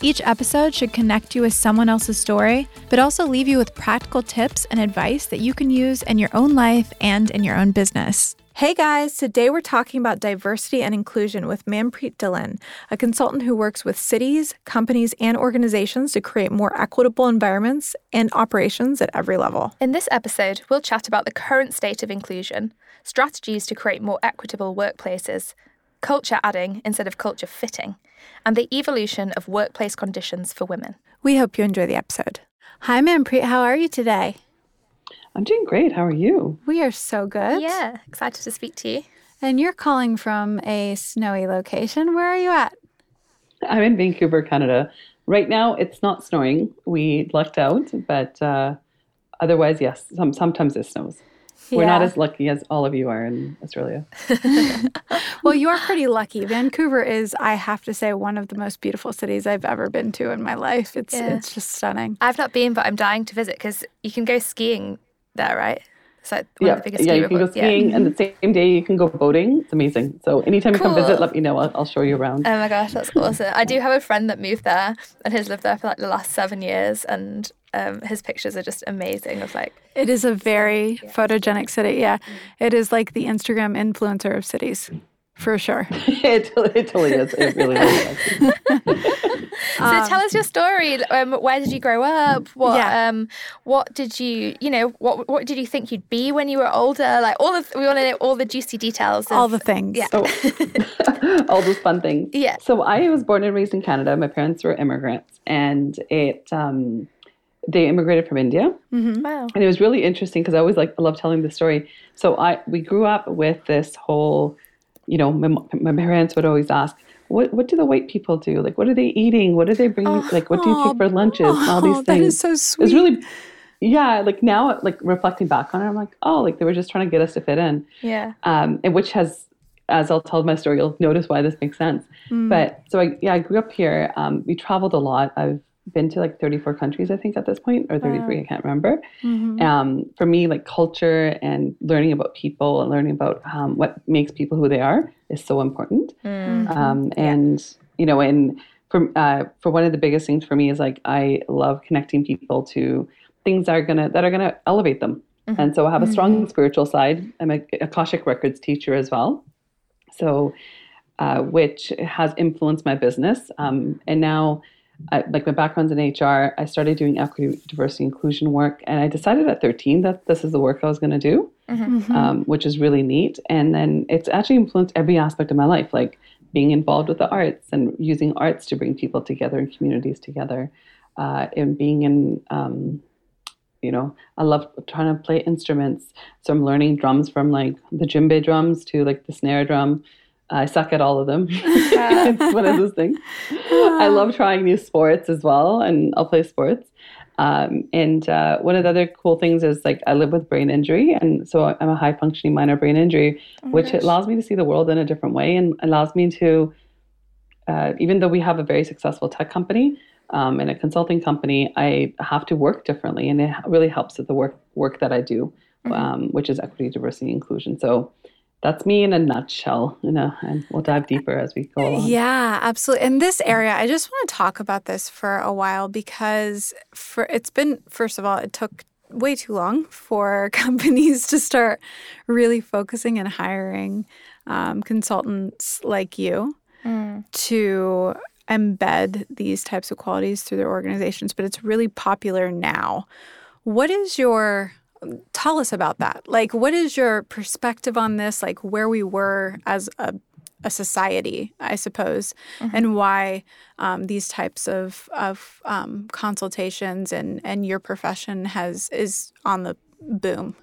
Each episode should connect you with someone else's story, but also leave you with practical tips and advice that you can use in your own life and in your own business. Hey guys, today we're talking about diversity and inclusion with Manpreet Dhillon, a consultant who works with cities, companies, and organizations to create more equitable environments and operations at every level. In this episode, we'll chat about the current state of inclusion, strategies to create more equitable workplaces, culture adding instead of culture fitting, and the evolution of workplace conditions for women. We hope you enjoy the episode. Hi, Manpreet. How are you today? I'm doing great. How are you? We are so good. Yeah, excited to speak to you. And you're calling from a snowy location. Where are you at? I'm in Vancouver, Canada. Right now, it's not snowing. We lucked out, but uh, otherwise, yes, some, sometimes it snows. Yeah. We're not as lucky as all of you are in Australia. well, you are pretty lucky. Vancouver is, I have to say, one of the most beautiful cities I've ever been to in my life. It's yeah. it's just stunning. I've not been, but I'm dying to visit because you can go skiing there, right? So yeah, yeah, you can go skiing, yeah. and the same day you can go boating. It's amazing. So anytime cool. you come visit, let me know. I'll, I'll, show you around. Oh my gosh, that's awesome! I do have a friend that moved there, and has lived there for like the last seven years, and um, his pictures are just amazing. Of like, it is a very yeah. photogenic city. Yeah, it is like the Instagram influencer of cities for sure. it, it totally is. It really is. so um, tell us your story. Um, where did you grow up? What yeah. um, what did you you know what what did you think you'd be when you were older? Like all of we want to know all the juicy details. Of, all the things. Yeah. Oh. all those fun things. Yeah. So I was born and raised in Canada. My parents were immigrants, and it. Um, they immigrated from India. Mm-hmm. Wow. And it was really interesting because I always like I love telling the story. So I we grew up with this whole you know, my, my parents would always ask, what what do the white people do? Like, what are they eating? What are they bringing? Oh, like, what do you take for lunches? Oh, and all these things. That is so sweet. It's really, yeah. Like now, like reflecting back on it, I'm like, oh, like they were just trying to get us to fit in. Yeah. Um, and which has, as I'll tell my story, you'll notice why this makes sense. Mm. But so I, yeah, I grew up here. Um, we traveled a lot. I've been to like 34 countries, I think, at this point, or 33, wow. I can't remember. Mm-hmm. Um, for me, like culture and learning about people and learning about um, what makes people who they are is so important. Mm-hmm. Um, and, yeah. you know, and for, uh, for one of the biggest things for me is like, I love connecting people to things that are gonna, that are gonna elevate them. Mm-hmm. And so I have a strong mm-hmm. spiritual side. I'm a Akashic Records teacher as well. So, uh, which has influenced my business. Um, and now, I, like my background's in HR, I started doing equity, diversity, inclusion work, and I decided at 13 that this is the work I was going to do, mm-hmm. mm-hmm. um, which is really neat. And then it's actually influenced every aspect of my life, like being involved with the arts and using arts to bring people together and communities together, uh, and being in, um, you know, I love trying to play instruments. So I'm learning drums from like the djembe drums to like the snare drum I suck at all of them. it's one of those things. I love trying new sports as well, and I'll play sports. Um, and uh, one of the other cool things is like I live with brain injury, and so I'm a high functioning minor brain injury, oh which gosh. allows me to see the world in a different way and allows me to, uh, even though we have a very successful tech company um, and a consulting company, I have to work differently, and it really helps with the work work that I do, mm-hmm. um, which is equity, diversity, inclusion. So that's me in a nutshell, you know, and we'll dive deeper as we go along. Yeah, absolutely. In this area, I just want to talk about this for a while because for it's been first of all, it took way too long for companies to start really focusing and hiring um, consultants like you mm. to embed these types of qualities through their organizations, but it's really popular now. What is your tell us about that. Like, what is your perspective on this? Like, where we were as a, a society, I suppose, mm-hmm. and why um, these types of of um, consultations and and your profession has is on the boom.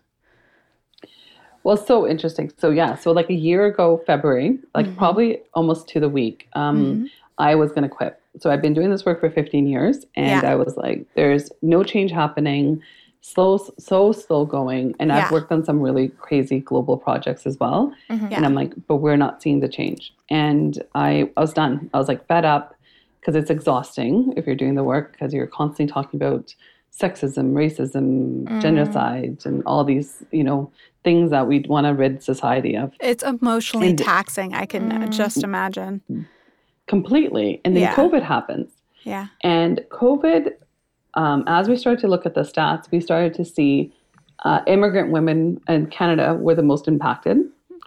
Well, so interesting. So yeah, so like a year ago, February, like mm-hmm. probably almost to the week, um, mm-hmm. I was going to quit. So I've been doing this work for 15 years and Yeah. I was like, there's no change happening, slow, so slow going. And I've worked on some really crazy global projects as well. Yeah. And I'm like, but we're not seeing the change. And I, I was done. I was like fed up because it's exhausting if you're doing the work because you're constantly talking about sexism, racism, mm. genocide, and all these, you know, things that we'd want to rid society of It's emotionally And- taxing. I can mm. just imagine. completely. And then Yeah. COVID happens. Yeah. And COVID, um, as we started to look at the stats, we started to see uh, immigrant women in Canada were the most impacted.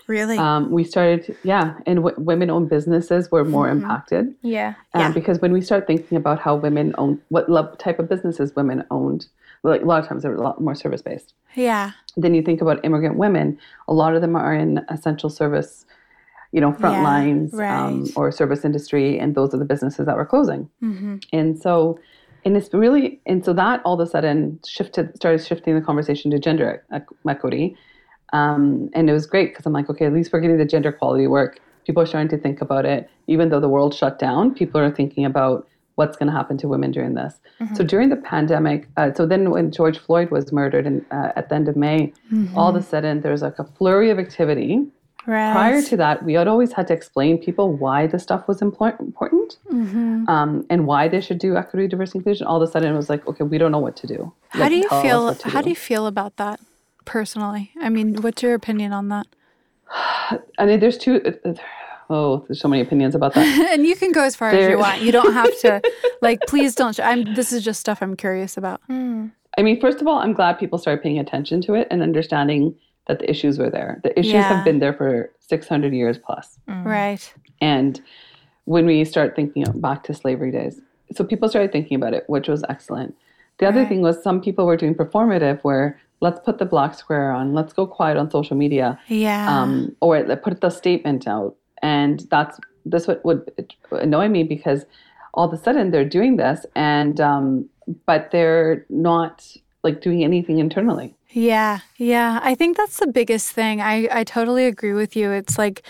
Really? Um, we started, yeah, and w- women-owned businesses were more impacted. Yeah. Um, Yeah. Because when we start thinking about how women own, what lo- type of businesses women owned, like a lot of times they're a lot more service-based. yeah. Then you think about immigrant women, a lot of them are in essential service, you know, front Yeah, lines um, or service industry, and those are the businesses that were closing. hmm And so, and it's really, and so that all of a sudden shifted, started shifting the conversation to gender equity. Um, and it was great because I'm like, okay, at least we're getting the gender equality work. People are starting to think about it. Even though the world shut down, people are thinking about what's going to happen to women during this. So during the pandemic, uh, so then when George Floyd was murdered in, uh, at the end of May, all of a sudden there was like a flurry of activity. Right. Prior to that, we had always had to explain people why the stuff was impor- important Mhm. um, and why they should do equity, diversity, inclusion. All of a sudden, it was like, okay, we don't know what to do. How do you feel? How do you feel about that personally? I mean, what's your opinion on that? I mean, there's two. uh, uh, Oh, there's so many opinions about that. and you can go as far as you want. You don't have to. like, please don't. Sh- I'm. This is just stuff I'm curious about. I mean, first of all, I'm glad people started paying attention to it and understanding that the issues were there. The issues Yeah. have been there for 600 years plus. Right. And when we start thinking back to slavery days, so people started thinking about it, which was excellent. The other Right. thing was some people were doing performative where let's put the black square on, let's go quiet on social media. Yeah. um, or let- put the statement out. And that's this what would annoy me because all of a sudden they're doing this, and um, but they're not like doing anything internally. Yeah, yeah. I think that's the biggest thing. I, I totally agree with you. It's like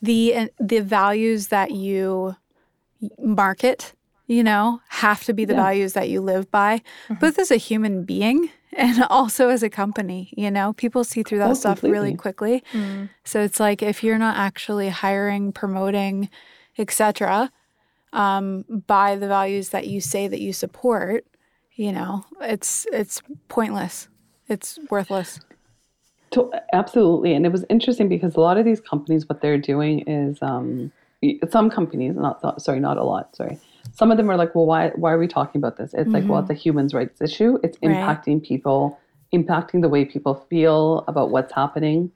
the eh, the values that you market, you know, have to be the Yeah. values that you live by, mm-hmm. both as a human being and also as a company. You know, people see through that Oh, stuff really completely. quickly. Mm. So it's like if you're not actually hiring, promoting, etc., um, by the values that you say that you support, you know, it's it's pointless. It's worthless. To, absolutely, and it was interesting because a lot of these companies, what they're doing is, um, some companies, not sorry, not a lot, sorry. Some of them are like, well, why why are we talking about this? It's like, well, it's a human rights issue. It's Right. impacting people, impacting the way people feel about what's happening.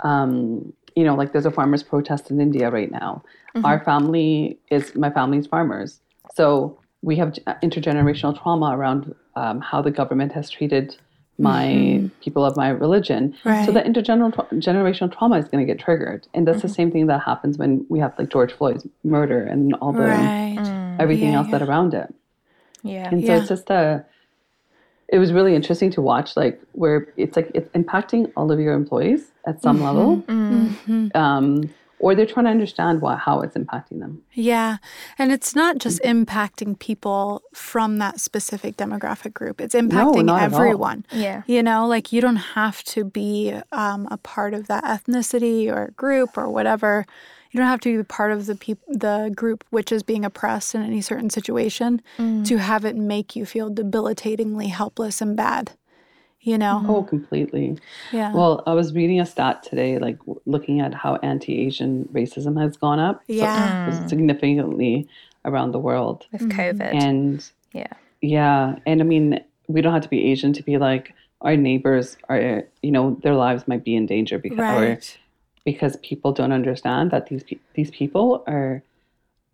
Um, you know, like there's a farmers' protest in India right now. Our family is my family's farmers, so we have intergenerational trauma around um, how the government has treated my mm-hmm. people of my religion. So Right. the intergenerational tra- trauma is going to get triggered, and that's the mm-hmm. same thing that happens when we have like George Floyd's murder and all the Right. Mm. everything Yeah, else that around it. Yeah. And so Yeah. it's just a. It was really interesting to watch, like where it's like it's impacting all of your employees at some level, Mhm. um, or they're trying to understand why, how it's impacting them. Yeah. And it's not just impacting people from that specific demographic group, it's impacting not at all. everyone. Yeah. You know, like you don't have to be um, a part of that ethnicity or group or whatever. You don't have to be part of the peop- the group which is being oppressed in any certain situation to have it make you feel debilitatingly helpless and bad. You know? Oh, mm-hmm. completely. Yeah. Well, I was reading a stat today, like looking at how anti-Asian racism has gone up so- mm. Yeah. significantly around the world, With mm-hmm. COVID. and yeah. Yeah, and I mean, we don't have to be Asian to be like our neighbors are. You know, their lives might be in danger because or right. because people don't understand that these these people are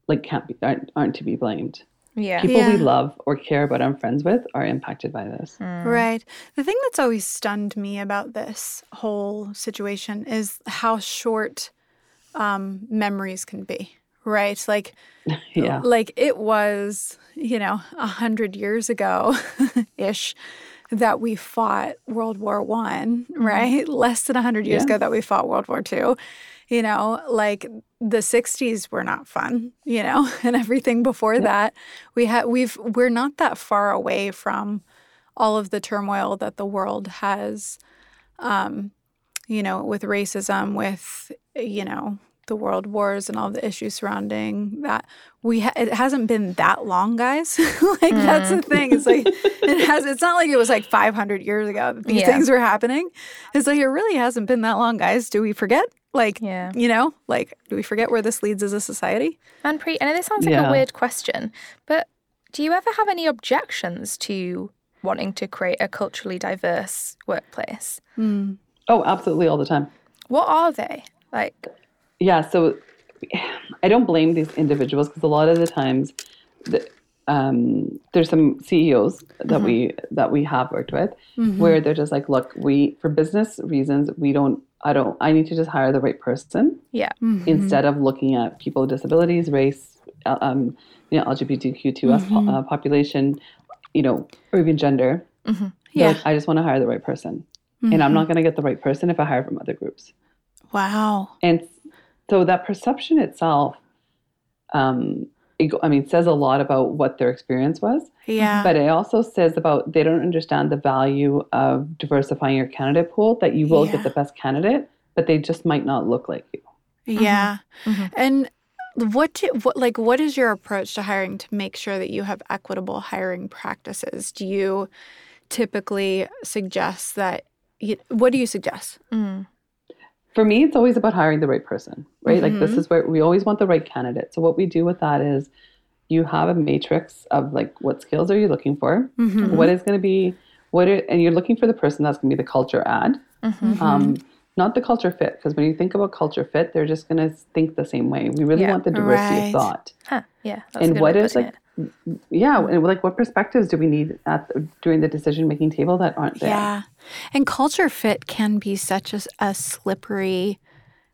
like can't be aren't, aren't to be blamed. Yeah. People Yeah. we love or care about and friends with are impacted by this. Right. The thing that's always stunned me about this whole situation is how short um, memories can be. Right. Like, Yeah, like it was, you know, a hundred years ago ish that we fought World War One, right? Less than a 100 years Yeah. ago that we fought World War Two. You know, like the 60s were not fun, you know, and everything before that. We had we've we're not that far away from all of the turmoil that the world has um, you know, with racism, with you know, the world wars and all the issues surrounding that. We ha- it hasn't been that long, guys. like that's the thing. It's like it has. It's not like it was like 500 years ago that these Yeah. things were happening. It's like it really hasn't been that long, guys. Do we forget? Like, Yeah. you know, like do we forget where this leads as a society? And Pre, I know this sounds like a weird question, but do you ever have any objections to wanting to create a culturally diverse workplace? Hmm. Oh, absolutely, all the time. What are they? Like, Yeah, so I don't blame these individuals because a lot of the times, the, um, there's some CEOs that mm-hmm. we that we have worked with mm-hmm. where they're just like, look, we for business reasons we don't. I don't. I need to just hire the right person yeah, instead of looking at people with disabilities, race, uh, um, you know, LGBTQ2S po- uh, population, you know, or even gender. They're Yeah. like, I just want to hire the right person, and I'm not going to get the right person if I hire from other groups. Wow. And so that perception itself, um, it, I mean, says a lot about what their experience was, Yeah. but it also says about they don't understand the value of diversifying your candidate pool, that you will Yeah. get the best candidate, but they just might not look like you. Yeah. Mhm. And what, do, what like what is your approach to hiring to make sure that you have equitable hiring practices? Do you typically suggest that you, what do you suggest? Mm. For me, it's always about hiring the right person, right? Like this Mhm. is where we always want the right candidate. So what we do with that is you have a matrix of like what skills are you looking for? Mm-hmm. What is going to be what are, and you're looking for the person that's going to be the culture add. Mm-hmm. um, not the culture fit because when you think about culture fit they're just going to think the same way we really Yeah. want the diversity Right. of thought Huh, yeah. And good what way of is putting like it. Yeah like what perspectives do we need at the, during the decision making table that aren't there Yeah. And culture fit can be such a, a slippery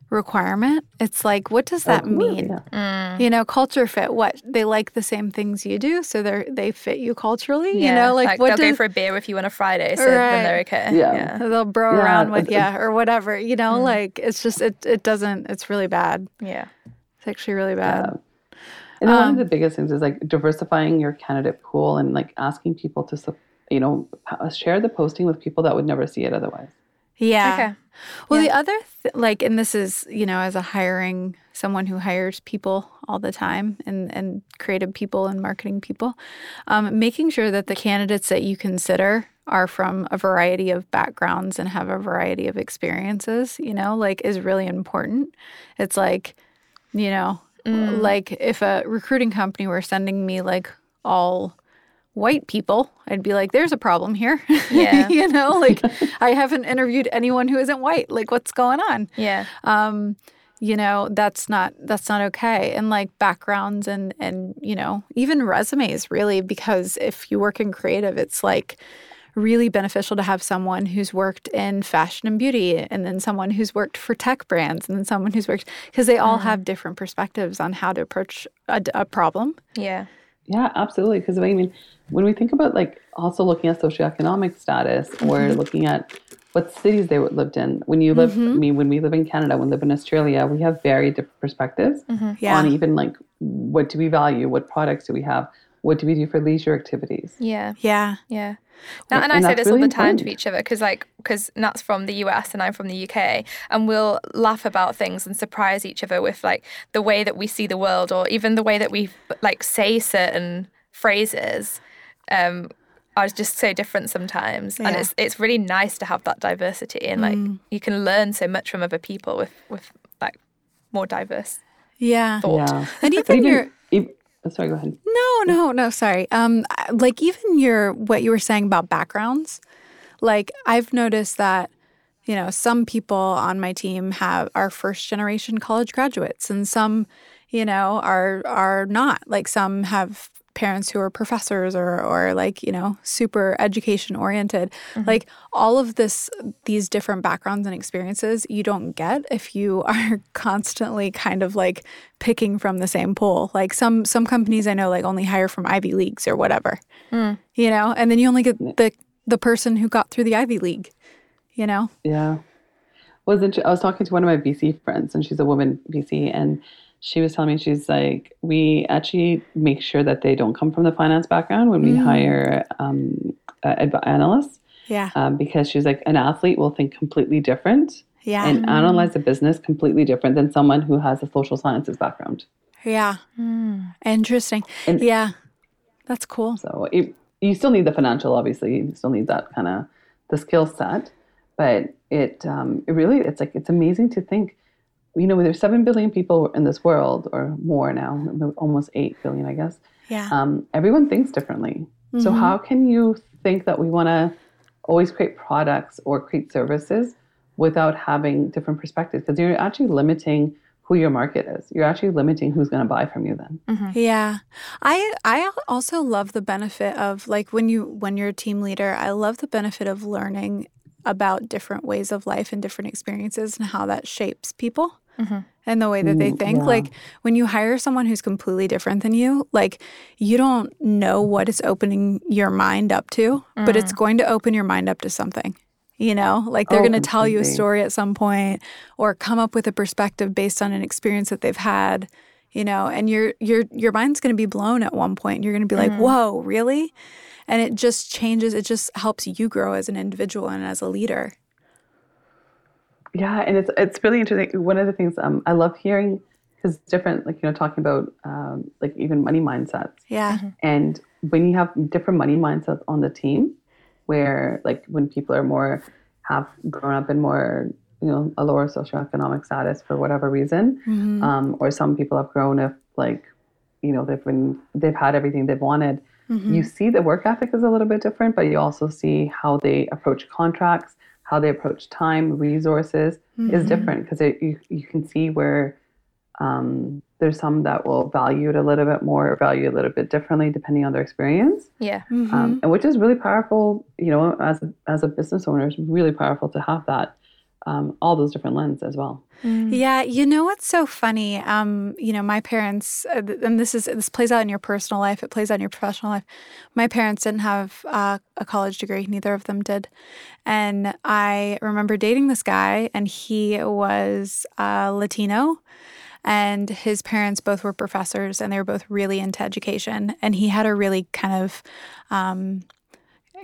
requirement. It's like, what does that Oh, really? mean? Yeah. Mm. You know, culture fit. What they like the same things you do, so they're they fit you culturally. Yeah, You know, like, what they'll go for a beer with you on a Friday, so then they're okay. Yeah. yeah. they'll bro Yeah, around with you or whatever. You know, like it's just it it doesn't. It's really bad. yeah. It's actually really bad. And then one Um, of the biggest things is like diversifying your candidate pool and like asking people to sup- you know share the posting with people that would never see it otherwise Yeah. Okay. Well, Yeah. the other th- like, and this is you know, as a hiring someone who hires people all the time and and creative people and marketing people, um, making sure that the candidates that you consider are from a variety of backgrounds and have a variety of experiences. You know, like is really important. It's like, you know, Mm. like if a recruiting company were sending me like all white people, I'd be like, there's a problem here. Yeah. you know, like I haven't interviewed anyone who isn't white. Like, what's going on? Yeah. Um, you know, that's not that's not okay. And like backgrounds and and you know, even resumes really, because if you work in creative, it's like really beneficial to have someone who's worked in fashion and beauty and then someone who's worked for tech brands and then someone who's worked because they all have different perspectives on how to approach a, a problem. Yeah. Yeah, absolutely. Because I mean, when we think about like also looking at socioeconomic status or Mm-hmm. looking at what cities they lived in. When you live, Mm-hmm. I mean, when we live in Canada, when we live in Australia, we have very different perspectives Mm-hmm. Yeah. on even like what do we value, what products do we have, what do we do for leisure activities. Yeah. Yeah. Yeah. Now, And- and I say that's this all the time to each other because, like, because Nat's from the US and I'm from the UK, and we'll laugh about things and surprise each other with like the way that we see the world, or even the way that we like say certain phrases. Um, are just so different sometimes, and it's it's really nice to have that diversity, and like you can learn so much from other people with with like more diverse Yeah. thought. Yeah. And But even your ev- oh, sorry, go ahead. No, no, no, sorry. Um like even your what you were saying about backgrounds. Like I've noticed that you know, some people on my team have are first generation college graduates and some, you know, are are not. Like some have parents who are professors or or like, you know, super education oriented. Mm-hmm. Like all of this these different backgrounds and experiences you don't get if you are constantly kind of like picking from the same pool. Like some some companies I know like only hire from Ivy Leagues or whatever. Mm. You know, and then you only get the the person who got through the Ivy League, you know? Yeah. Wasn't I was talking to one of my VC friends and she's a woman VC and she was telling me she's like we actually make sure that they don't come from the finance background when we mm. hire um, uh, analysts. Yeah. Um, because she's like an athlete will think completely different. Yeah. And mm. analyze a business completely different than someone who has a social sciences background. Yeah. Mm. Interesting. And yeah. That's cool. So it, you still need the financial, obviously. You still need that kind of the skill set, but it um, it really it's like it's amazing to think. You know, there's seven billion people in this world, or more now, almost eight billion, I guess. Yeah. Um, everyone thinks differently. Mm-hmm. So how can you think that we want to always create products or create services without having different perspectives? Because you're actually limiting who your market is. You're actually limiting who's going to buy from you then. Mm-hmm. Yeah. I I also love the benefit of like when you when you're a team leader, I love the benefit of learning about different ways of life and different experiences and how that shapes people. Mm-hmm. And the way that they think. Yeah. Like when you hire someone who's completely different than you, like you don't know what it's opening your mind up to, mm. but it's mm. going to open your mind up to something you know like they're oh, going to tell you a story at some point or come up with a perspective based on an experience that they've had you know and your your your mind's going to be blown at one point you're going to be mm-hmm. like whoa really and it just changes it just helps you grow as an individual and as a leader yeah and it's it's really interesting one of the things um, i love hearing is different like you know talking about um, like even money mindsets yeah mm-hmm. and when you have different money mindsets on the team where like when people are more have grown up in more you know a lower socioeconomic status for whatever reason mm-hmm. um, or some people have grown up like you know they've been they've had everything they've wanted mm-hmm. you see the work ethic is a little bit different but you also see how they approach contracts how they approach time resources mm-hmm. is different because you, you can see where um, there's some that will value it a little bit more or value it a little bit differently depending on their experience. Yeah. Mm-hmm. Um, and which is really powerful, you know, as, as a business owner, it's really powerful to have that, um, all those different lenses as well. Mm. Yeah, you know what's so funny? Um, you know, my parents, uh, and this is this plays out in your personal life. It plays out in your professional life. My parents didn't have uh, a college degree; neither of them did. And I remember dating this guy, and he was uh, Latino, and his parents both were professors and they were both really into education. And he had a really kind of um,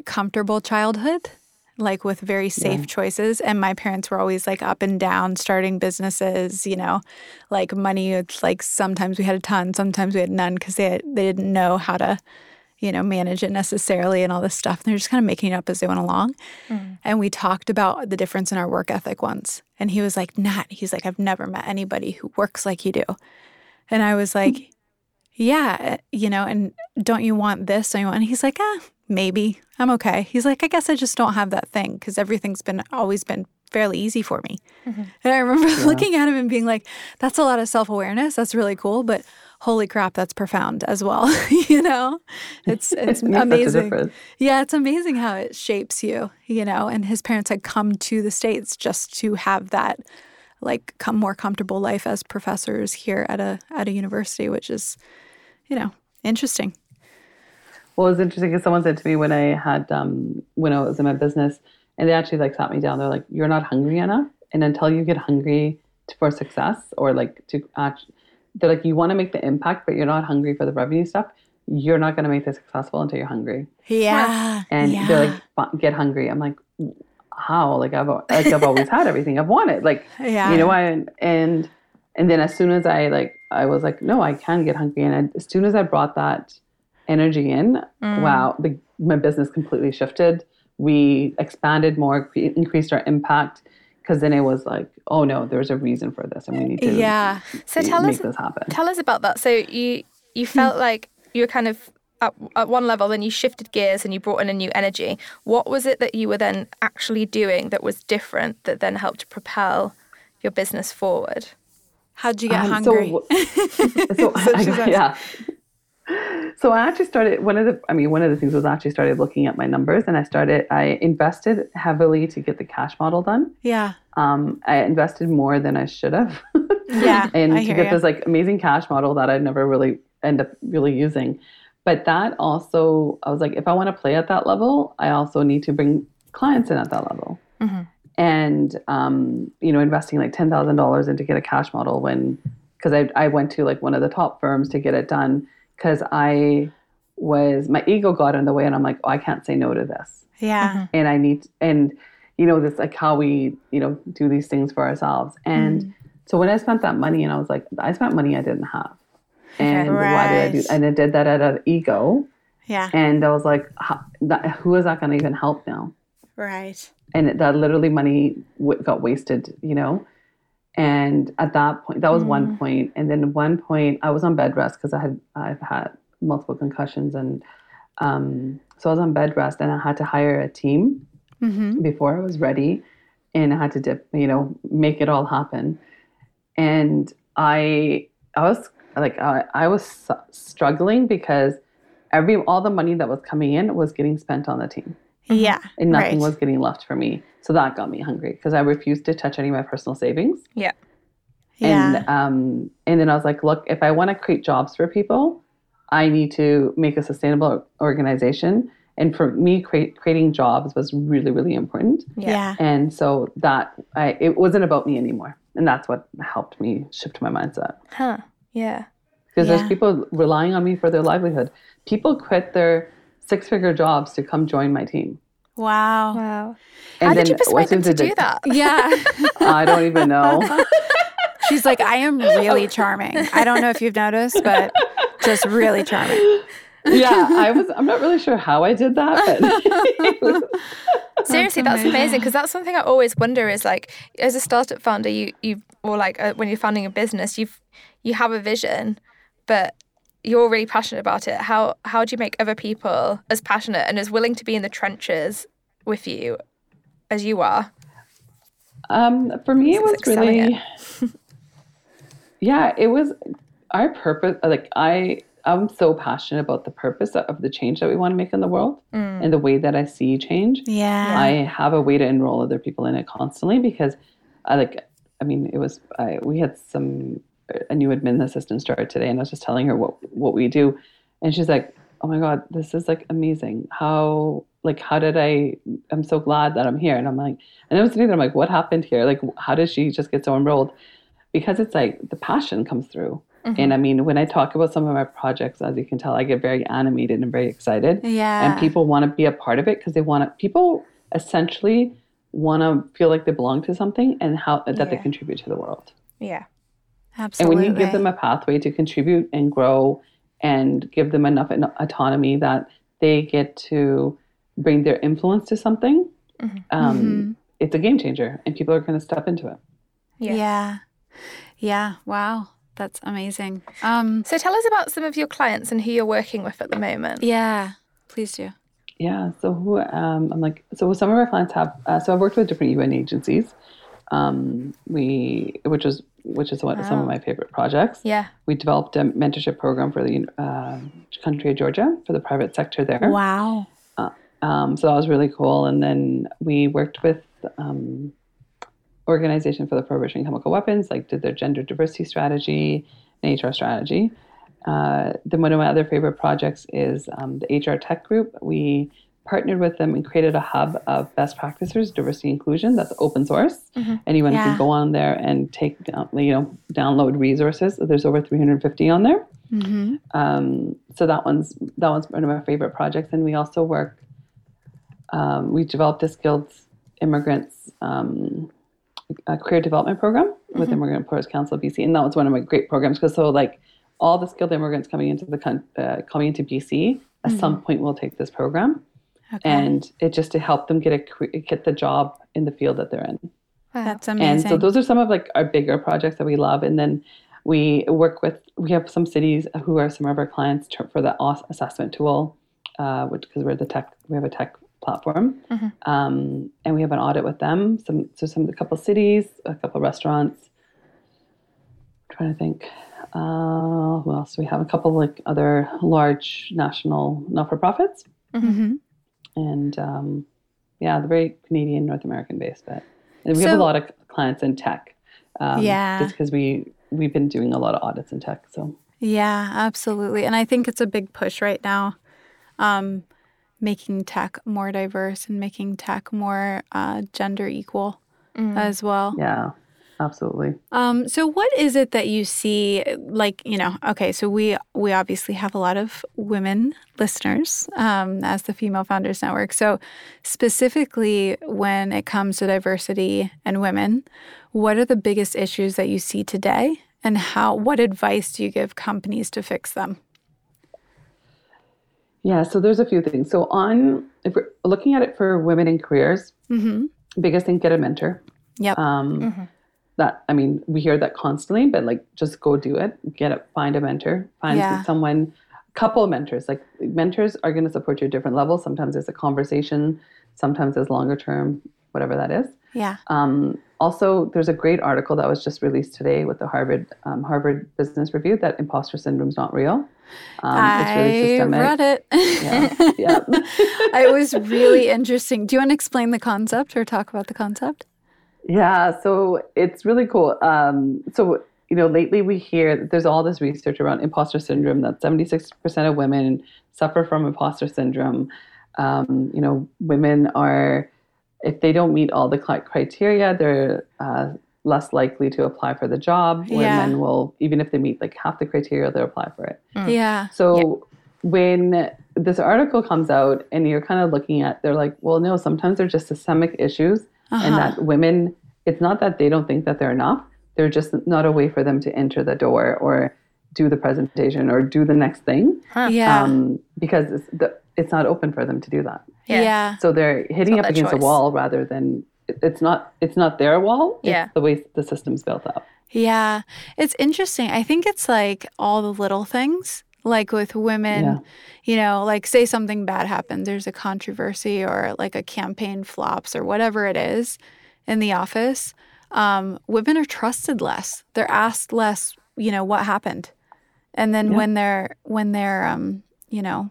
comfortable childhood like with very safe yeah. choices and my parents were always like up and down starting businesses you know like money it's like sometimes we had a ton sometimes we had none because they, they didn't know how to you know, manage it necessarily and all this stuff. And they're just kind of making it up as they went along. Mm. And we talked about the difference in our work ethic once. And he was like, Nat, he's like, I've never met anybody who works like you do. And I was like, yeah, you know, and don't you want this? Don't you want? And he's like, ah, maybe. I'm okay. He's like, I guess I just don't have that thing because everything's been always been fairly easy for me. Mm-hmm. And I remember yeah. looking at him and being like, that's a lot of self awareness. That's really cool. But holy crap, that's profound as well. you know, it's it's amazing. Yeah, it's amazing how it shapes you. You know, and his parents had come to the states just to have that like come more comfortable life as professors here at a at a university, which is, you know, interesting. Well, it was interesting because someone said to me when I had um, when I was in my business, and they actually like sat me down. They're like, "You're not hungry enough, and until you get hungry for success or like to actually." they're like, you want to make the impact, but you're not hungry for the revenue stuff. You're not going to make this successful until you're hungry. Yeah. And yeah. they're like, get hungry. I'm like, how? Like I've like I've always had everything I've wanted. Like, yeah. you know, I and and then as soon as I like, I was like, no, I can get hungry. And I, as soon as I brought that energy in, mm. wow, the, my business completely shifted. We expanded more, increased our impact because then it was like, oh no, there's a reason for this, and we need to yeah. So tell us this happen. Tell us about that. So you you felt like you were kind of at, at one level, then you shifted gears and you brought in a new energy. What was it that you were then actually doing that was different that then helped to propel your business forward? How'd you get um, hungry? So, so, so I, yeah so I actually started one of the I mean one of the things was I actually started looking at my numbers and I started I invested heavily to get the cash model done. Yeah. Um, I invested more than I should have. yeah. and to get you. this like amazing cash model that I'd never really end up really using. but that also, I was like, if I want to play at that level, I also need to bring clients in at that level. Mm-hmm. And, um, you know, investing like $10,000 in to get a cash model when, because I, I went to like one of the top firms to get it done because I was, my ego got in the way and I'm like, oh, I can't say no to this. Yeah. Mm-hmm. And I need, and, you know, this like how we, you know, do these things for ourselves. And mm-hmm. so when I spent that money and I was like, I spent money I didn't have. And why did I do? And I did that out of ego. Yeah. And I was like, that, who is that going to even help now? Right. And it- that literally money w- got wasted, you know? And at that point, that was one point. And then one point, I was on bed rest because I had, I've had multiple concussions. And um, so I was on bed rest and I had to hire a team Mm-hmm. before I was ready. And I had to dip, you know, make it all happen. And I, I was like, I, I was struggling because every, all the money that was coming in was getting spent on the team Yeah. and nothing right. was getting left for me. So that got me hungry because I refused to touch any of my personal savings. Yeah. Yeah. And um, and then I was like, look, if I want to create jobs for people, I need to make a sustainable organization. And for me, create, creating jobs was really, really important. yeah. And so that I, it wasn't about me anymore, and that's what helped me shift my mindset. Huh. Yeah. Because Yeah. there's people relying on me for their livelihood. People quit their six-figure jobs to come join my team. Wow. Wow. And How did you then once persuade them to do that? Yeah. I don't even know. She's like, I am really charming. I don't know if you've noticed, but just really charming. yeah, I was. I'm not really sure how I did that, but was- Seriously, that's amazing because that's something I always wonder is like as a startup founder, you you or like uh, when you're founding a business, you've you have a vision, but you're really passionate about it. How how do you make other people as passionate and as willing to be in the trenches with you as you are? um, for me, it was It's excelling really. Yeah, it was our purpose. Like I, I'm so passionate about the purpose of the change that we want to make in the world and the way that I see change. Yeah. I have a way to enroll other people in it constantly because I like, I mean, it was, I, we had some, a new admin assistant started today and I was just telling her what, what we do. And she's like, oh my God, this is like amazing. How, like, how did I, I'm so glad that I'm here. And I'm like, and I was sitting there, I'm like, what happened here? Like, how did she just get so enrolled? Because it's like the passion comes through. Mm-hmm. And I mean, when I talk about some of my projects, as you can tell, I get very animated and very excited yeah. and people want to be a part of it because they want to people essentially want to feel like they belong to something and how that they contribute to the world Yeah. Absolutely. and when you give them a pathway to contribute and grow and give them enough autonomy that they get to bring their influence to something um, Mhm. it's a game changer and people are going to step into it Yeah. yeah. Yeah. Wow. That's amazing. Um, So tell us about some of your clients and who you're working with at the moment. yeah. Please do. Yeah. So who um, I'm like so some of our clients have uh, so I've worked with different UN agencies. Um, we which is which is what some of my favorite projects. Yeah. We developed a mentorship program for the uh, country of Georgia for the private sector there. Wow. Um, so that was really cool. And then we worked with um, Organization for the Prohibition of Chemical Weapons, like did their gender diversity strategy and HR strategy. Uh, then one of my other favorite projects is um, the HR Tech Group. We partnered with them and created a hub of best practices, diversity inclusion. That's open source. Anyone Yeah. can go on there and take down, you know, download resources. There's over 350 on there. Mm-hmm. Um, so that one's that one's one of my favorite projects. And we also work. Um, we developed a skilled immigrants um, a career development program with Immigrant Employment Council of BC, and that was one of my great programs because so like all the skilled immigrants coming into the uh, coming into BC at some point will take this program, Okay. and it just to help them get a get the job in the field that they're in. Wow. That's amazing. And so those are some of like our bigger projects that we love. And then we work with we have some cities who are some of our clients for the assessment tool, uh, which because we're the tech we have a tech platform, um, and we have an audit with them. Some so some a couple cities, a couple restaurants. I'm trying to think. Uh, who else? We have a couple like other large national not for profits, hmm and um, yeah, they're very Canadian, North American based. But we have a lot of clients in tech. Um, Yeah. just because we we've been doing a lot of audits in tech. So Yeah, absolutely. And I think it's a big push right now, um, making tech more diverse and making tech more uh, gender equal mm. as well. Yeah. Absolutely. Um, so, what is it that you see? Like, you know, okay, so we we obviously have a lot of women listeners um, as the Female Founders Network. So, specifically when it comes to diversity and women, what are the biggest issues that you see today, and how? What advice do you give companies to fix them? Yeah, so there's a few things. So, on if we're looking at it for women in careers, mm-hmm. biggest thing: get a mentor. Yep. Um, mm-hmm that i mean we hear that constantly but like just go do it get it find a mentor find yeah. someone couple of mentors like mentors are going to support you at different levels sometimes it's a conversation sometimes it's longer term whatever that is yeah um, also there's a great article that was just released today with the harvard um, harvard business review that imposter syndrome is not real um, I really read it. yeah, yeah. it was really interesting. Do you want to explain the concept or talk about the concept? Yeah, so it's really cool. Um, so, you know, lately we hear there's all this research around imposter syndrome that 76% of women suffer from imposter syndrome. Um, you know, women are, if they don't meet all the criteria, they're uh, less likely to apply for the job. Yeah. Women will, even if they meet like half the criteria, they'll apply for it. Mm. Yeah. So, yeah. when this article comes out and you're kind of looking at, they're like, well, no, sometimes they're just systemic issues uh-huh. and that women it's not that they don't think that they're enough. They're just not a way for them to enter the door or do the presentation or do the next thing. Huh. yeah. Um, because it's, the, it's not open for them to do that. Yeah, yeah. so they're hitting up against choice. a wall rather than it's not it's not their wall. Yeah. the way the system's built up. Yeah. It's interesting. I think it's like all the little things like with women yeah. you know like say something bad happens there's a controversy or like a campaign flops or whatever it is in the office um, women are trusted less they're asked less you know what happened and then yeah. when they're when they're um, you know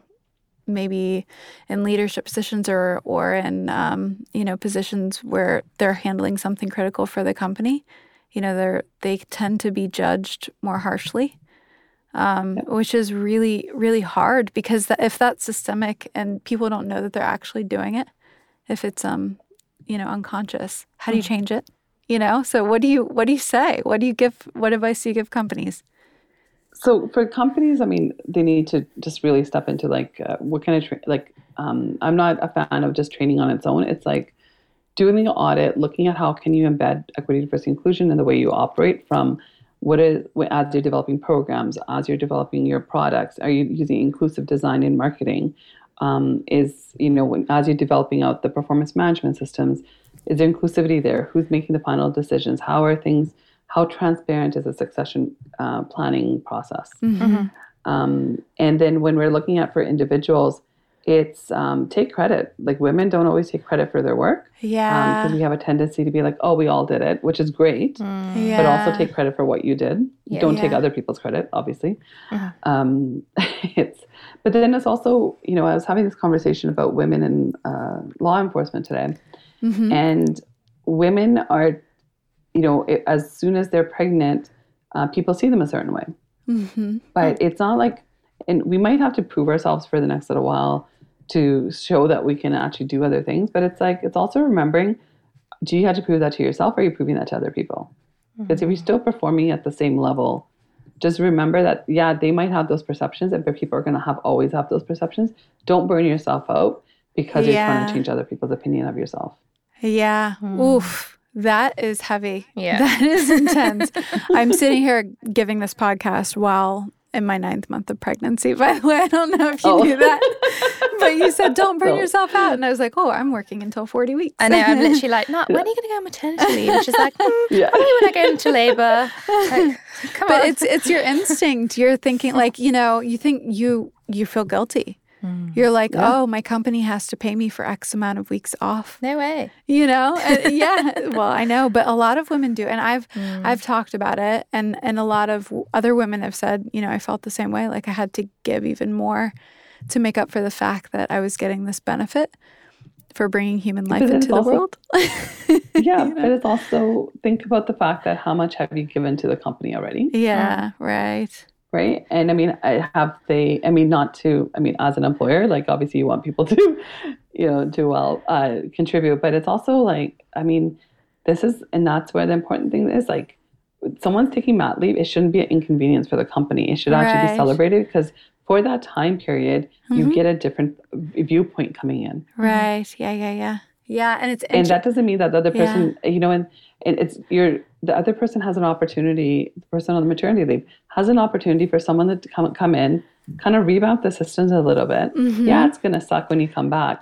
maybe in leadership positions or or in um, you know positions where they're handling something critical for the company you know they're they tend to be judged more harshly um, which is really, really hard because that, if that's systemic and people don't know that they're actually doing it, if it's um, you know, unconscious, how do you mm-hmm. change it? You know, so what do you what do you say? What do you give? What advice do you give companies? So for companies, I mean, they need to just really step into like uh, what kind of tra- like. Um, I'm not a fan of just training on its own. It's like doing the audit, looking at how can you embed equity, diversity, inclusion in the way you operate from what is as you're developing programs as you're developing your products are you using inclusive design in marketing? Um, is you know when, as you're developing out the performance management systems is there inclusivity there? Who's making the final decisions? How are things how transparent is the succession uh, planning process? Mm-hmm. um, and then when we're looking at for individuals it's um, take credit. Like women don't always take credit for their work. Yeah. Because um, we have a tendency to be like, oh, we all did it, which is great. Mm. Yeah. But also take credit for what you did. Yeah. Don't yeah. take other people's credit, obviously. Uh-huh. Um, it's, but then it's also, you know, I was having this conversation about women in uh, law enforcement today. Mm-hmm. And women are, you know, it, as soon as they're pregnant, uh, people see them a certain way. Mm-hmm. But it's not like, and we might have to prove ourselves for the next little while to show that we can actually do other things. But it's like, it's also remembering do you have to prove that to yourself or are you proving that to other people? Because mm-hmm. if you're still performing at the same level, just remember that, yeah, they might have those perceptions, and people are going to have always have those perceptions. Don't burn yourself out because yeah. you're trying to change other people's opinion of yourself. Yeah. Mm. Oof. That is heavy. Yeah. That is intense. I'm sitting here giving this podcast while in my ninth month of pregnancy. By the way, I don't know if you oh. knew that, but you said don't burn yourself out, and I was like, oh, I'm working until 40 weeks. I know. I'm literally like, not. When are you going to go on maternity leave? And she's like, mm, yeah. probably when I go into labor. Like, come but on. it's it's your instinct. You're thinking like you know you think you you feel guilty Mm. You're like, yeah. oh, my company has to pay me for X amount of weeks off. No way. You know? yeah. Well, I know, but a lot of women do, and I've mm. I've talked about it, and and a lot of other women have said, you know, I felt the same way. Like I had to give even more to make up for the fact that I was getting this benefit for bringing human life into the also, world. yeah, you know? but it's also think about the fact that how much have you given to the company already? Yeah, right. right and i mean i have they i mean not to i mean as an employer like obviously you want people to you know do well uh, contribute but it's also like i mean this is and that's where the important thing is like someone's taking mat leave it shouldn't be an inconvenience for the company it should actually Right. be celebrated because for that time period you Mhm. get a different viewpoint coming in Right. Yeah. Yeah. Yeah. Yeah. And it's and that doesn't mean that the other Yeah. person you know and, and it's you're the other person has an opportunity the person on the maternity leave has an opportunity for someone to come come in kind of revamp the systems a little bit Mhm. yeah it's going to suck when you come back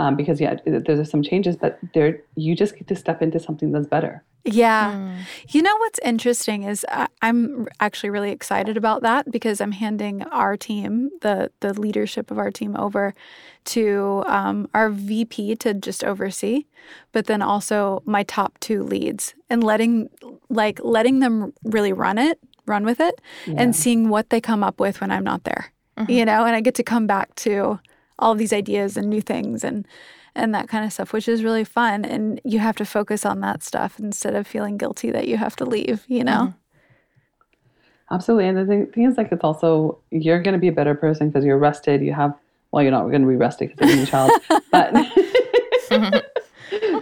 um, because yeah there's some changes but there you just get to step into something that's better Yeah. Mm. You know what's interesting is I, I'm actually really excited about that because I'm handing our team, the the leadership of our team, over to um, our VP to just oversee, but then also my top two leads and letting like letting them really run it, run with it, and seeing what they come up with when I'm not there. You know, and I get to come back to all these ideas and new things and and that kind of stuff, which is really fun. And you have to focus on that stuff instead of feeling guilty that you have to leave, you know? Mm-hmm. absolutely and the thing, thing is like it's also you're going to be a better person because you're rested you have well you're not going to be rested because you're a new child but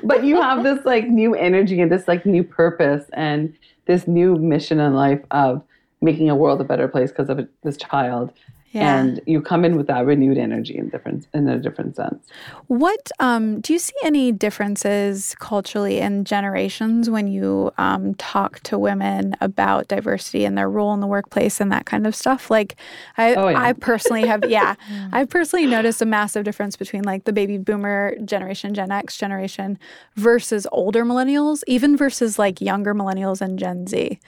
but you have this like new energy and this like new purpose and this new mission in life of making a world a better place because of this child Yeah. and you come in with that renewed energy in different in a different sense What um, do you see any differences culturally in generations when you um, talk to women about diversity and their role in the workplace and that kind of stuff? Like, I, Oh, yeah. I personally have, yeah, I personally noticed a massive difference between like the baby boomer generation, Gen X generation versus older millennials, even versus like younger millennials and Gen Z.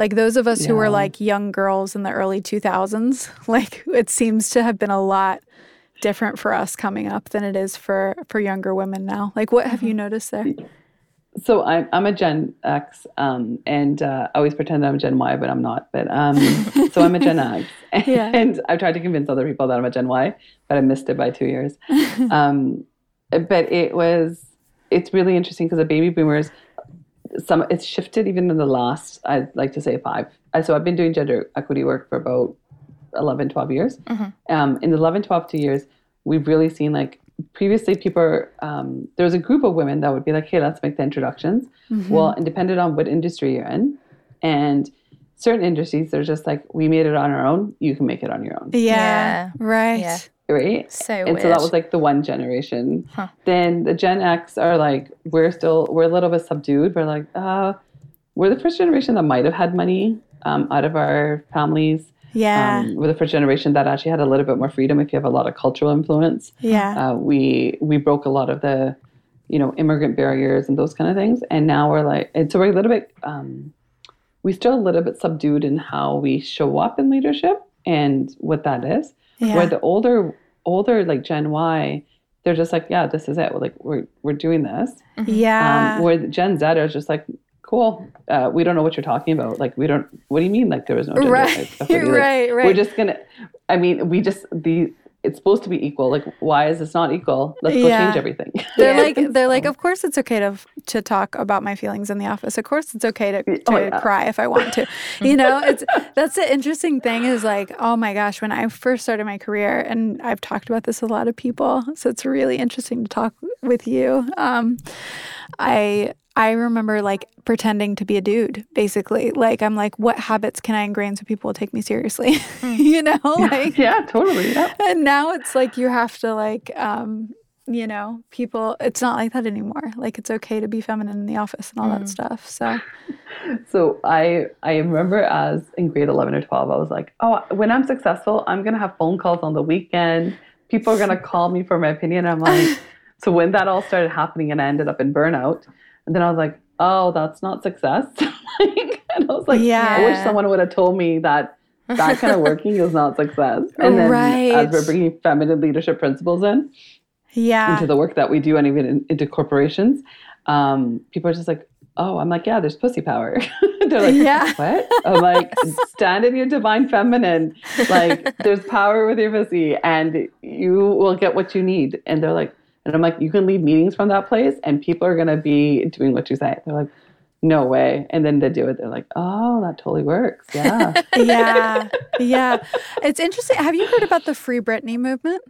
Like those of us who were like young girls in the early 2000s, like it seems to have been a lot different for us coming up than it is for for younger women now. Like what have you noticed there? so I'm, I'm a Gen X, um, and uh, I always pretend I'm a Gen Y, but I'm not. But um, so I'm a Gen X, and, Yeah. I've tried to convince other people that I'm a Gen Y, but I missed it by two years. um, but it was, it's really interesting because the baby boomers, some it's shifted even in the last, I'd like to say five. So I've been doing gender equity work for about 11, 12 years. Um, in the 11, 12 two years, we've really seen like previously people um, there was a group of women that would be like hey let's make the introductions well and depended on what industry you're in and certain industries they're just like we made it on our own you can make it on your own Yeah, Yeah. right. Yeah. Right? So and weird. so that was like the one generation. Huh. then the gen x are like we're still we're a little bit subdued. We're like uh we're the first generation that might have had money um, out of our families. Yeah, um, we're the first generation that actually had a little bit more freedom. If you have a lot of cultural influence yeah, uh, we we broke a lot of the you know immigrant barriers and those kind of things. And now we're like and so we're a little bit um, we still a little bit subdued in how we show up in leadership and what that is yeah. where the older older like gen y they're just like yeah this is it we're like we're, we're doing this yeah. um, where the gen z are just like cool uh, we don't know what you're talking about like we don't what do you mean like there was no gender right. Like, right, right. we're just gonna i mean we just the it's supposed to be equal like why is this not equal let's go Yeah. change everything they're Yeah. like they're like of course it's okay to to talk about my feelings in the office of course it's okay to, to Oh, yeah. cry if i want to you know it's that's the interesting thing is like oh my gosh when i first started my career and i've talked about this with a lot of people so it's really interesting to talk with you um i i remember like pretending to be a dude basically. Like i'm like what habits can i ingrain so people will take me seriously? You know like yeah totally yeah. And now it's like you have to like um you know people it's not like that anymore. Like it's okay to be feminine in the office and all that stuff so. So i i remember as in grade 11 or 12 i was like oh when i'm successful i'm gonna have phone calls on the weekend. People are gonna call me for my opinion. I'm like so when that all started happening and i ended up in burnout then i was like oh that's not success. Like, and i was like i wish someone would have told me that that kind of working is not success. And then Right. as we're bringing feminine leadership principles in yeah. into the work that we do and even in, into corporations um, people are just like oh i'm like yeah there's pussy power. They're like Yeah. what? I'm like stand in your divine feminine. Like there's power with your pussy and you will get what you need. And they're like and i'm like you can lead meetings from that place and people are going to be doing what you say they're like no way. And then they do it. They're like, oh, that totally works. Yeah. yeah. Yeah. It's interesting. Have you heard about the Free Britney movement?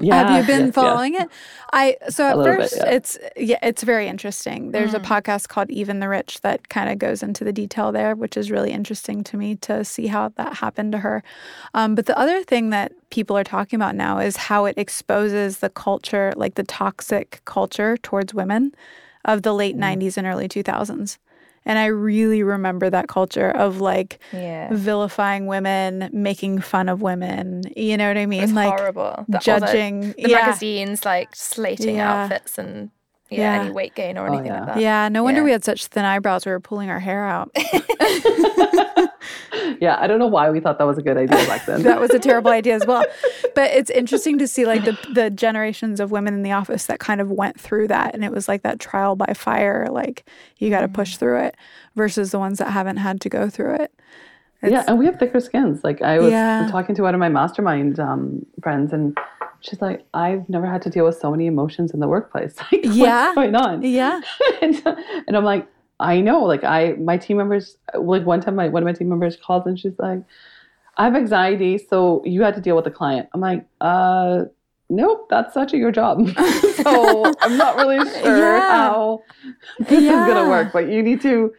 Yeah. Have you been yes, following yes. it? I so at little bit, first yeah. it's yeah, it's very interesting. There's a podcast called Even the Rich that kind of goes into the detail there, which is really interesting to me to see how that happened to her. Um, but the other thing that people are talking about now is how it exposes the culture, like the toxic culture towards women of the late Mm. 90s and early 2000s. And I really remember that culture of like Yeah. vilifying women, making fun of women. You know what I mean? It's like horrible. The, all the- judging. the, yeah. magazines like slating outfits and yeah, Yeah. any weight gain or Oh, anything yeah. like that. Yeah, no wonder Yeah. we had such thin eyebrows. We were pulling our hair out. yeah. I don't know why we thought that was a good idea back then. that was a terrible idea as well. But it's interesting to see like the the generations of women in the office that kind of went through that, and it was like that trial by fire. Like you got to push through it, versus the ones that haven't had to go through it. yeah. And we have thicker skins. Like I was Yeah. talking to one of my mastermind um, friends and she's like, I've never had to deal with so many emotions in the workplace. Like, Yeah. what's going on? Yeah, and, and I'm like, I know, like I, my team members, like one time, my one of my team members called and she's like, I have anxiety, so you had to deal with the client. I'm like, uh, nope, that's actually your job. so I'm not really sure Yeah. how this is gonna work, but you need to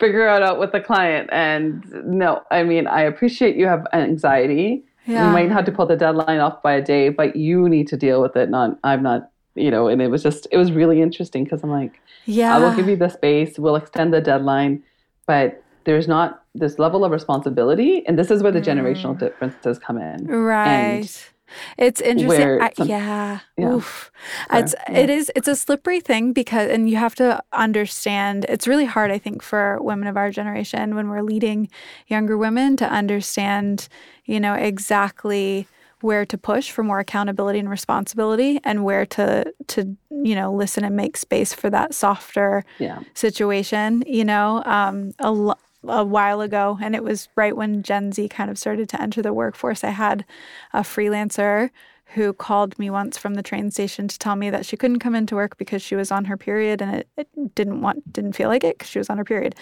figure it out with the client. And no, I mean, I appreciate you have anxiety. Yeah, You might have to pull the deadline off by a day, but you need to deal with it. Not, I'm not, you know. And it was just, it was really interesting because I'm like. yeah. I will give you the space. We'll extend the deadline, but there's not this level of responsibility, and this is where the generational mm. differences come in. Right. It's interesting. I, yeah. Yeah. Oof. So, It's it is it's a slippery thing because and you have to understand it's really hard I think for women of our generation when we're leading younger women to understand, you know, exactly where to push for more accountability and responsibility and where to to you know listen and make space for that softer Yeah, situation, you know, um, a, a while ago. And it was right when Gen Z kind of started to enter the workforce. I had a freelancer who called me once from the train station to tell me that she couldn't come into work because she was on her period and it, it didn't want didn't feel like it because she was on her period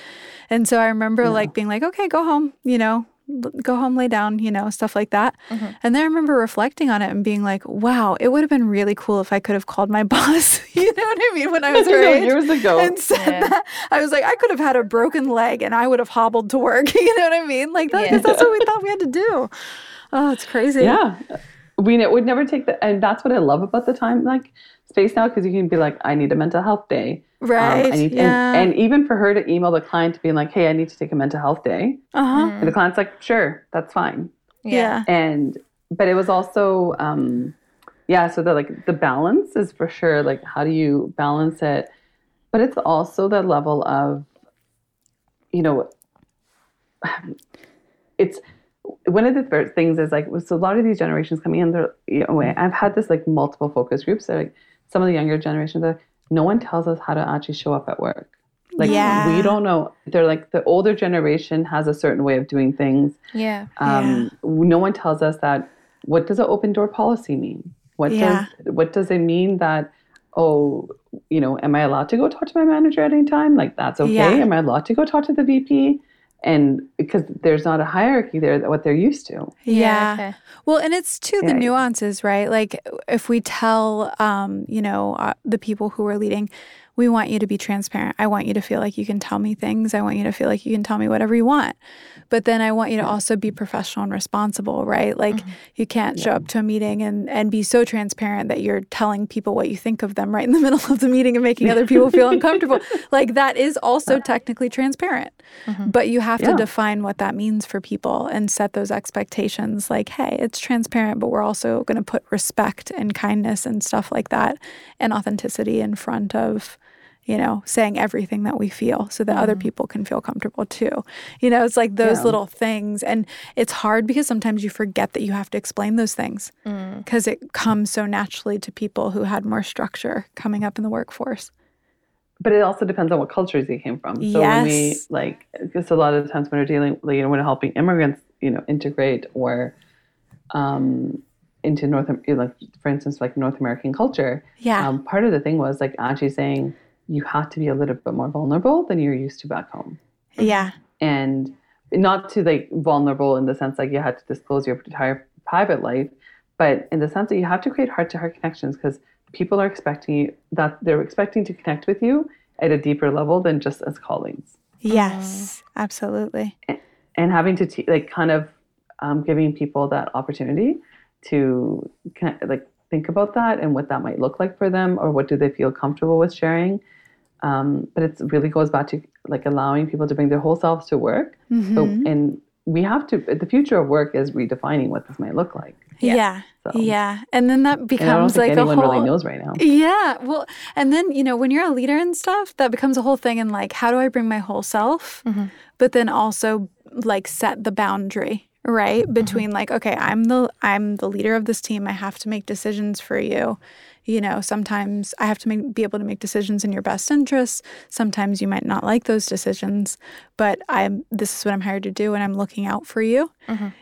and so i remember like being like okay go home you know go home lay down you know stuff like that mm-hmm. and then i remember reflecting on it and being like wow it would have been really cool if i could have called my boss you know what i mean when i was her age years ago. and said Yeah. that. I was like, I could have had a broken leg and I would have hobbled to work. You know what I mean? Like that, Yeah. 'cause that's what we thought we had to do. Oh, it's crazy. yeah. We ne- would never take the, and that's what I love about the time like space now because you can be like, I need a mental health day. Um, Right. I need, yeah. and, and even for her to email the client to be like, hey, I need to take a mental health day. uh-huh. And the client's like, sure, that's fine. Yeah. and but it was also um yeah so the like the balance is for sure like how do you balance it but it's also the level of you know it's one of the first things is like so a lot of these generations coming in they're you know i've had this like multiple focus groups that like some of the younger generations are no one tells us how to actually show up at work like Yeah. we don't know they're like the older generation has a certain way of doing things Yeah. um, no one tells us that what does an open door policy mean what Yeah. does what does it mean that oh you know am i allowed to go talk to my manager at any time like that's okay Yeah. am i allowed to go talk to the vp and because there's not a hierarchy there that what they're used to Yeah. okay. Well, and it's to the nuances, right? Like if we tell, um, you know, uh, the people who are leading, we want you to be transparent. I want you to feel like you can tell me things. I want you to feel like you can tell me whatever you want. But then I want you to also be professional and responsible, right? Like mm-hmm. you can't show up to a meeting and, and be so transparent that you're telling people what you think of them right in the middle of the meeting and making other people feel uncomfortable. Like that is also uh, technically transparent. Mm-hmm. But you have to define what that means for people and set those expectations like, hey, it's transparent, but we're also going to put respect and kindness and stuff like that and authenticity in front of, you know, saying everything that we feel so that other people can feel comfortable too. You know, it's like those Yeah. little things. And it's hard because sometimes you forget that you have to explain those things because it comes so naturally to people who had more structure coming up in the workforce. but it also depends on what cultures you came from so when we Yes. like because a lot of the times when we're dealing like, you know when helping immigrants you know integrate or um into north like for instance like north american culture Yeah. um, part of the thing was like actually saying you have to be a little bit more vulnerable than you're used to back home. Yeah. And not to like vulnerable in the sense like you had to disclose your entire private life, but in the sense that you have to create heart to heart connections because people are expecting you that they're expecting to connect with you at a deeper level than just as colleagues. Yes, absolutely. And, and having to te- like kind of um, giving people that opportunity to kind of, like think about that and what that might look like for them or what do they feel comfortable with sharing. Um, but it really goes back to like allowing people to bring their whole selves to work. Mhm. So, and we have to. The future of work is redefining what this might look like. yeah. So, Yeah. And then that and I don't becomes think like a anyone whole really knows right now. Yeah. Well, and then, you know, when you're a leader and stuff, that becomes a whole thing. And like, how do I bring my whole self? Mhm. But then also like set the boundary, right? Between like, okay, I'm the I'm the leader of this team. I have to make decisions for you. You know, sometimes I have to make, be able to make decisions in your best interests. Sometimes you might not like those decisions, but I'm this is what I'm hired to do and I'm looking out for you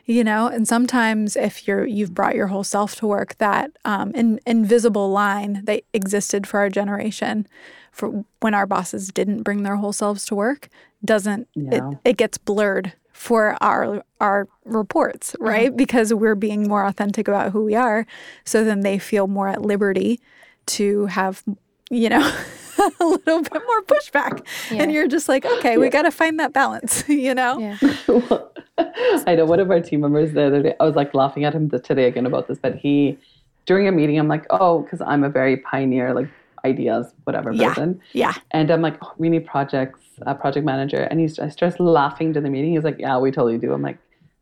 you know and sometimes if you're you've brought your whole self to work that um, in, invisible line that existed for our generation for when our bosses didn't bring their whole selves to work doesn't Yeah. it, it gets blurred for our our reports uh-huh. right? Because we're being more authentic about who we are. So then they feel more at liberty to have you know a little bit more pushback. And you're just like okay we got to find that balance you know? Yeah. I know one of our team members the other day, I was like laughing at him today again about this, but he, during a meeting, I'm like, oh, because I'm a very pioneer, like ideas, whatever Yeah. person. yeah. And I'm like, oh, we need projects, a project manager. And he's, I starts laughing to the meeting. He's like, yeah, we totally do. I'm like,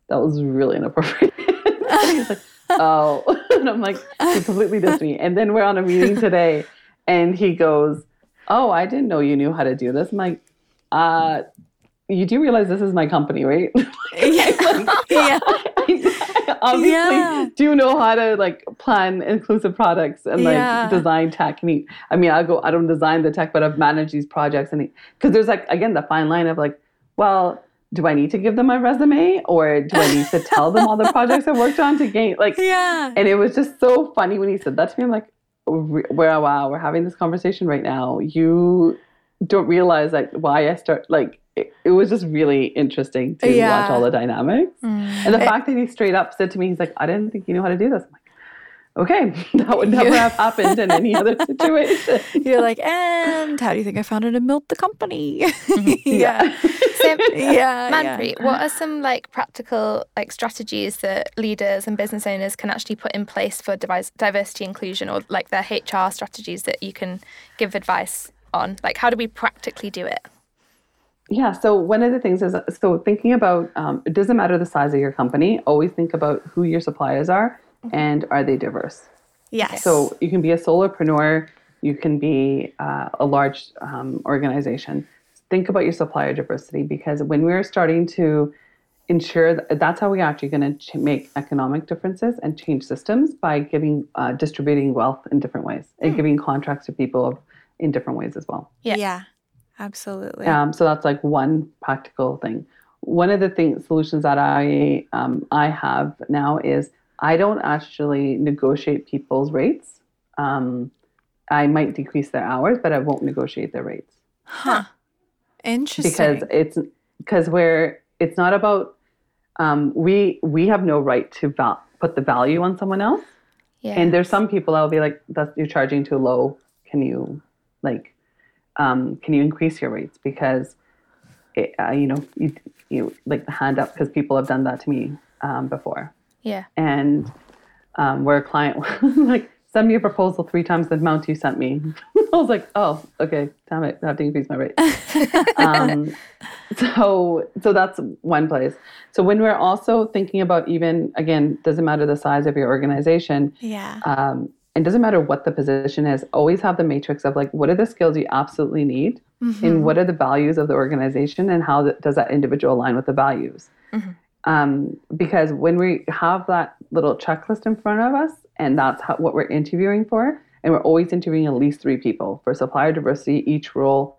that was really inappropriate. he's like, oh. and I'm like, he completely dissed me. And then we're on a meeting today and he goes, oh, I didn't know you knew how to do this. I'm like, uh, you do realize this is my company, right? yeah yeah obviously Yeah. do know how to like plan inclusive products and like Yeah. design technique. I mean, I go, I don't design the tech, but I've managed these projects. And because there's like again the fine line of like, well, do I need to give them my resume or do I need to tell them all the projects I worked on to gain like? Yeah. And it was just so funny when he said that to me. I'm like, "Re- wow, wow, we're having this conversation right now. You don't realize like why I start like it, it was just really interesting to Yeah. watch all the dynamics. Mm. And the fact that he straight up said to me, he's like, I didn't think you knew how to do this. I'm like, okay, that would never have happened in any other situation. You're like, and how do you think I founded and built the company? yeah. So, Yeah. Manpreet, what are some like practical like strategies that leaders and business owners can actually put in place for device, diversity inclusion or like their HR strategies that you can give advice on? Like how do we practically do it? Yeah. So one of the things is so thinking about um, it doesn't matter the size of your company. Always think about who your suppliers are and are they diverse. Yes. So you can be a solopreneur, you can be uh, a large um, organization. Think about your supplier diversity because when we're starting to ensure that that's how we're actually going to ch- make economic differences and change systems by giving uh, distributing wealth in different ways and giving contracts to people in different ways as well. Yeah. yeah. Absolutely. Um, so that's like one practical thing. One of the things solutions that I um, I have now is I don't actually negotiate people's rates. Um, I might decrease their hours, but I won't negotiate their rates Huh. Interesting. because it's because we're it's not about um, we we have no right to val- put the value on someone else. Yeah. And there's some people I'll be like, "That's you're charging too low. Can you, like, um, can you increase your rates?" Because, it, uh, you know, you, you like the hand up because people have done that to me um, before. yeah. And um, where a client like send me a proposal three times the amount you sent me. I was like, "Oh, okay, damn it, I have to increase my rate." um, so so that's one place. So when we're also thinking about even again, doesn't matter the size of your organization yeah. um, and doesn't matter what the position is always have the matrix of like what are the skills you absolutely need Mm-hmm. and what are the values of the organization and how does that individual align with the values um, because when we have that little checklist in front of us and that's how, what we're interviewing for and we're always interviewing at least three people for supplier diversity each role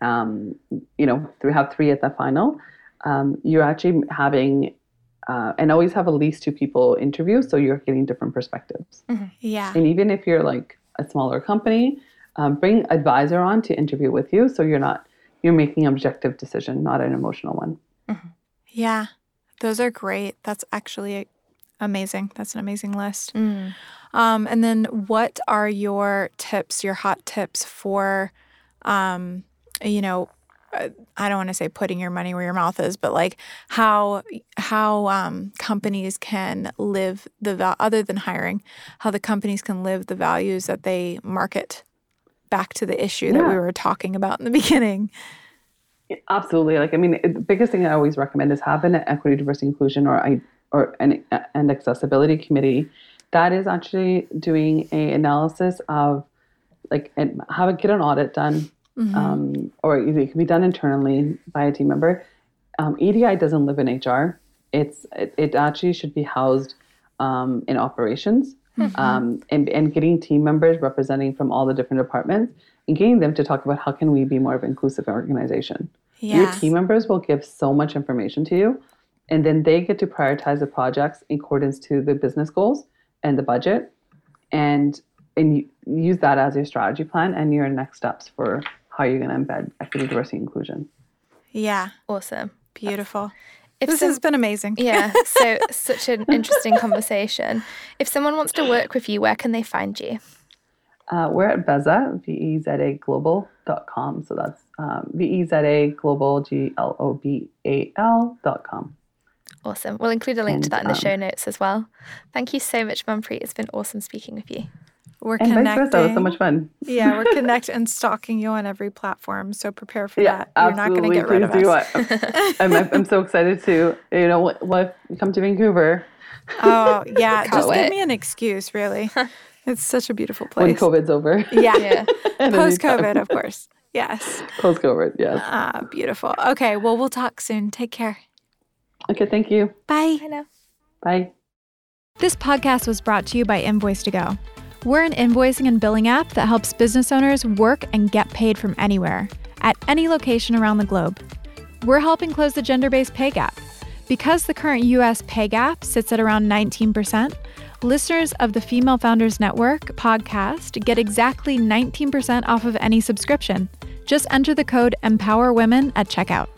um, you know we have three at the final um, you're actually having uh, and always have at least two people interview so you're getting different perspectives Yeah. and even if you're like a smaller company um, bring advisor on to interview with you, so you're not you're making an objective decision, not an emotional one. Mm-hmm. Yeah, those are great. That's actually amazing. That's an amazing list. Mm. Um, and then, what are your tips, your hot tips for, um, you know, I don't want to say putting your money where your mouth is, but like how how um, companies can live the val- other than hiring, how the companies can live the values that they market back to the issue yeah. that we were talking about in the beginning. Absolutely. Like I mean, the biggest thing I always recommend is have an equity, diversity, inclusion, or I or an and accessibility committee that is actually doing a analysis of like and have a get an audit done mm-hmm. um, or it can be done internally by a team member. Um, EDI doesn't live in HR. It's it, it actually should be housed um, in operations mm-hmm. Um, and and getting team members representing from all the different departments and getting them to talk about how can we be more of an inclusive organization. Yes. Your team members will give so much information to you, and then they get to prioritize the projects in accordance to the business goals and the budget, and and use that as your strategy plan and your next steps for how are you're going to embed equity, diversity, inclusion. Yeah. Awesome. Beautiful. If this some, has been amazing. yeah. So, such an interesting conversation. If someone wants to work with you, where can they find you? Uh, we're at Veza, V-E-Z-A global.com. So that's um, V-E-Z-A global, G-L-O-B-A-L dot com. Awesome. We'll include a link and, to that in the um, show notes as well. Thank you so much, Manpreet. It's been awesome speaking with you. We're and connecting. Vice versa. It was so much fun. Yeah, we're connecting and stalking you on every platform. So prepare for yeah, that. You're absolutely. not going to get rid Please of us. I'm, I'm so excited to, you know, what, what come to Vancouver. Oh, yeah. Just wait. give me an excuse, really. It's such a beautiful place. When COVID's over. Yeah. yeah. Post COVID, of course. Yes. Post COVID, yes. Ah, beautiful. Okay. Well, we'll talk soon. Take care. Okay. Thank you. Bye. Bye now. Bye. This podcast was brought to you by Invoice2Go. We're an invoicing and billing app that helps business owners work and get paid from anywhere, at any location around the globe. We're helping close the gender based pay gap. Because the current US pay gap sits at around 19%, listeners of the Female Founders Network podcast get exactly 19% off of any subscription. Just enter the code EMPOWERWOMEN at checkout.